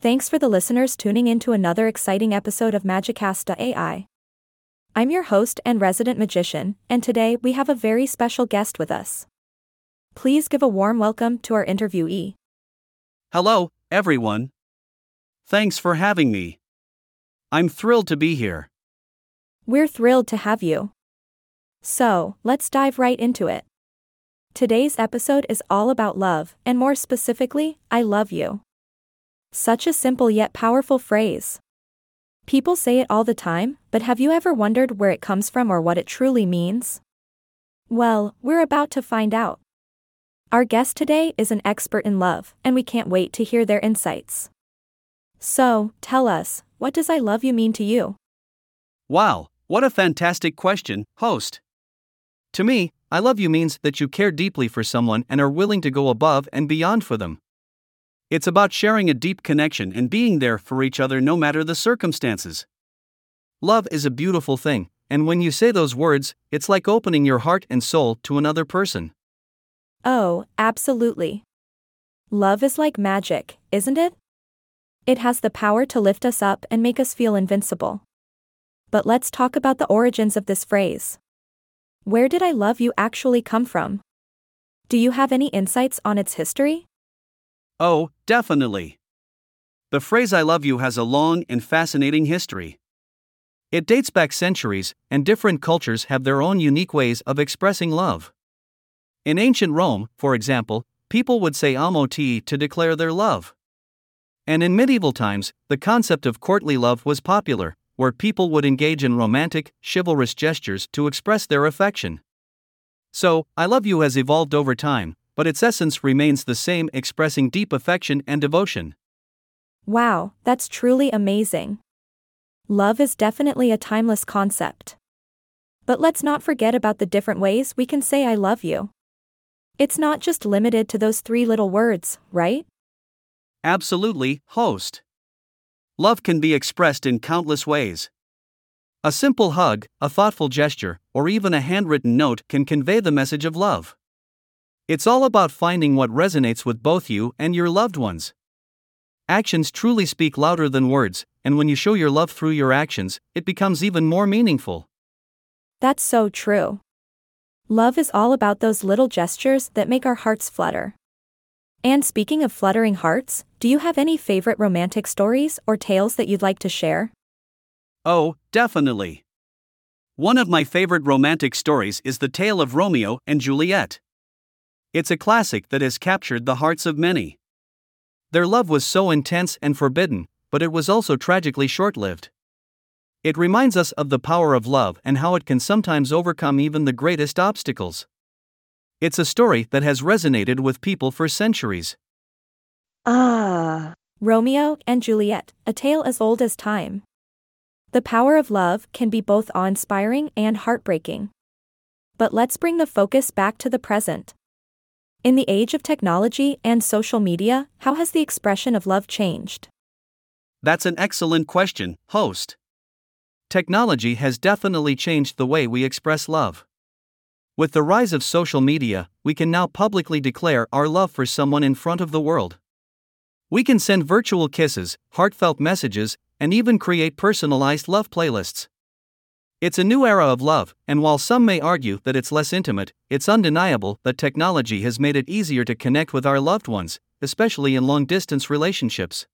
Thanks for the listeners tuning in to another exciting episode of Magicasta AI. I'm your host and resident magician, and today we have a very special guest with us. Please give a warm welcome to our interviewee. Hello, everyone. Thanks for having me. I'm thrilled to be here. We're thrilled to have you. So, let's dive right into it. Today's episode is all about love, and more specifically, I love you. Such a simple yet powerful phrase. People say it all the time, but have you ever wondered where it comes from or what it truly means? Well, we're about to find out. Our guest today is an expert in love, and we can't wait to hear their insights. So, tell us, what does I love you mean to you? Wow, what a fantastic question, host. To me, I love you means that you care deeply for someone and are willing to go above and beyond for them. It's about sharing a deep connection and being there for each other no matter the circumstances. Love is a beautiful thing, and when you say those words, it's like opening your heart and soul to another person. Oh, absolutely. Love is like magic, isn't it? It has the power to lift us up and make us feel invincible. But let's talk about the origins of this phrase. Where did I love you actually come from? Do you have any insights on its history? Oh, definitely. The phrase I love you has a long and fascinating history. It dates back centuries, and different cultures have their own unique ways of expressing love. In ancient Rome, for example, people would say amo ti to declare their love. And in medieval times, the concept of courtly love was popular, where people would engage in romantic, chivalrous gestures to express their affection. So, I love you has evolved over time, but its essence remains the same, expressing deep affection and devotion. Wow, that's truly amazing. Love is definitely a timeless concept. But let's not forget about the different ways we can say I love you. It's not just limited to those three little words, right? Absolutely, host. Love can be expressed in countless ways. A simple hug, a thoughtful gesture, or even a handwritten note can convey the message of love. It's all about finding what resonates with both you and your loved ones. Actions truly speak louder than words, and when you show your love through your actions, it becomes even more meaningful. That's so true. Love is all about those little gestures that make our hearts flutter. And speaking of fluttering hearts, do you have any favorite romantic stories or tales that you'd like to share? Oh, definitely. One of my favorite romantic stories is the tale of Romeo and Juliet. It's a classic that has captured the hearts of many. Their love was so intense and forbidden, but it was also tragically short lived. It reminds us of the power of love and how it can sometimes overcome even the greatest obstacles. It's a story that has resonated with people for centuries. Ah, Romeo and Juliet, a tale as old as time. The power of love can be both awe inspiring and heartbreaking. But let's bring the focus back to the present. In the age of technology and social media, how has the expression of love changed? That's an excellent question, host. Technology has definitely changed the way we express love. With the rise of social media, we can now publicly declare our love for someone in front of the world. We can send virtual kisses, heartfelt messages, and even create personalized love playlists. It's a new era of love, and while some may argue that it's less intimate, it's undeniable that technology has made it easier to connect with our loved ones, especially in long distance relationships.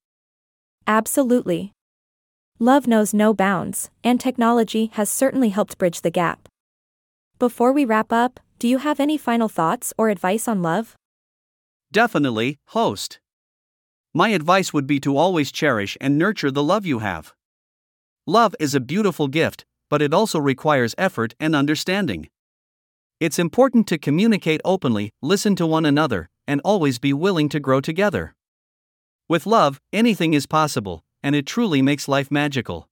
Absolutely. Love knows no bounds, and technology has certainly helped bridge the gap. Before we wrap up, do you have any final thoughts or advice on love? Definitely, host. My advice would be to always cherish and nurture the love you have. Love is a beautiful gift, but it also requires effort and understanding. It's important to communicate openly, listen to one another, and always be willing to grow together. With love, anything is possible, and it truly makes life magical.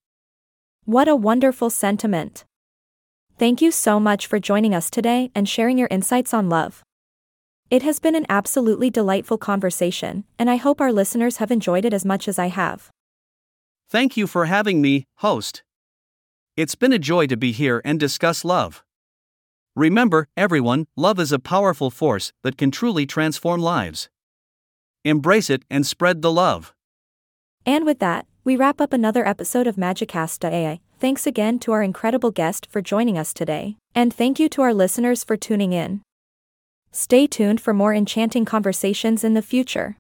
What a wonderful sentiment. Thank you so much for joining us today and sharing your insights on love. It has been an absolutely delightful conversation, and I hope our listeners have enjoyed it as much as I have. Thank you for having me, host. It's been a joy to be here and discuss love. Remember, everyone, love is a powerful force that can truly transform lives. Embrace it and spread the love. And with that, we wrap up another episode of Magicasta AI. Thanks again to our incredible guest for joining us today. And thank you to our listeners for tuning in. Stay tuned for more enchanting conversations in the future.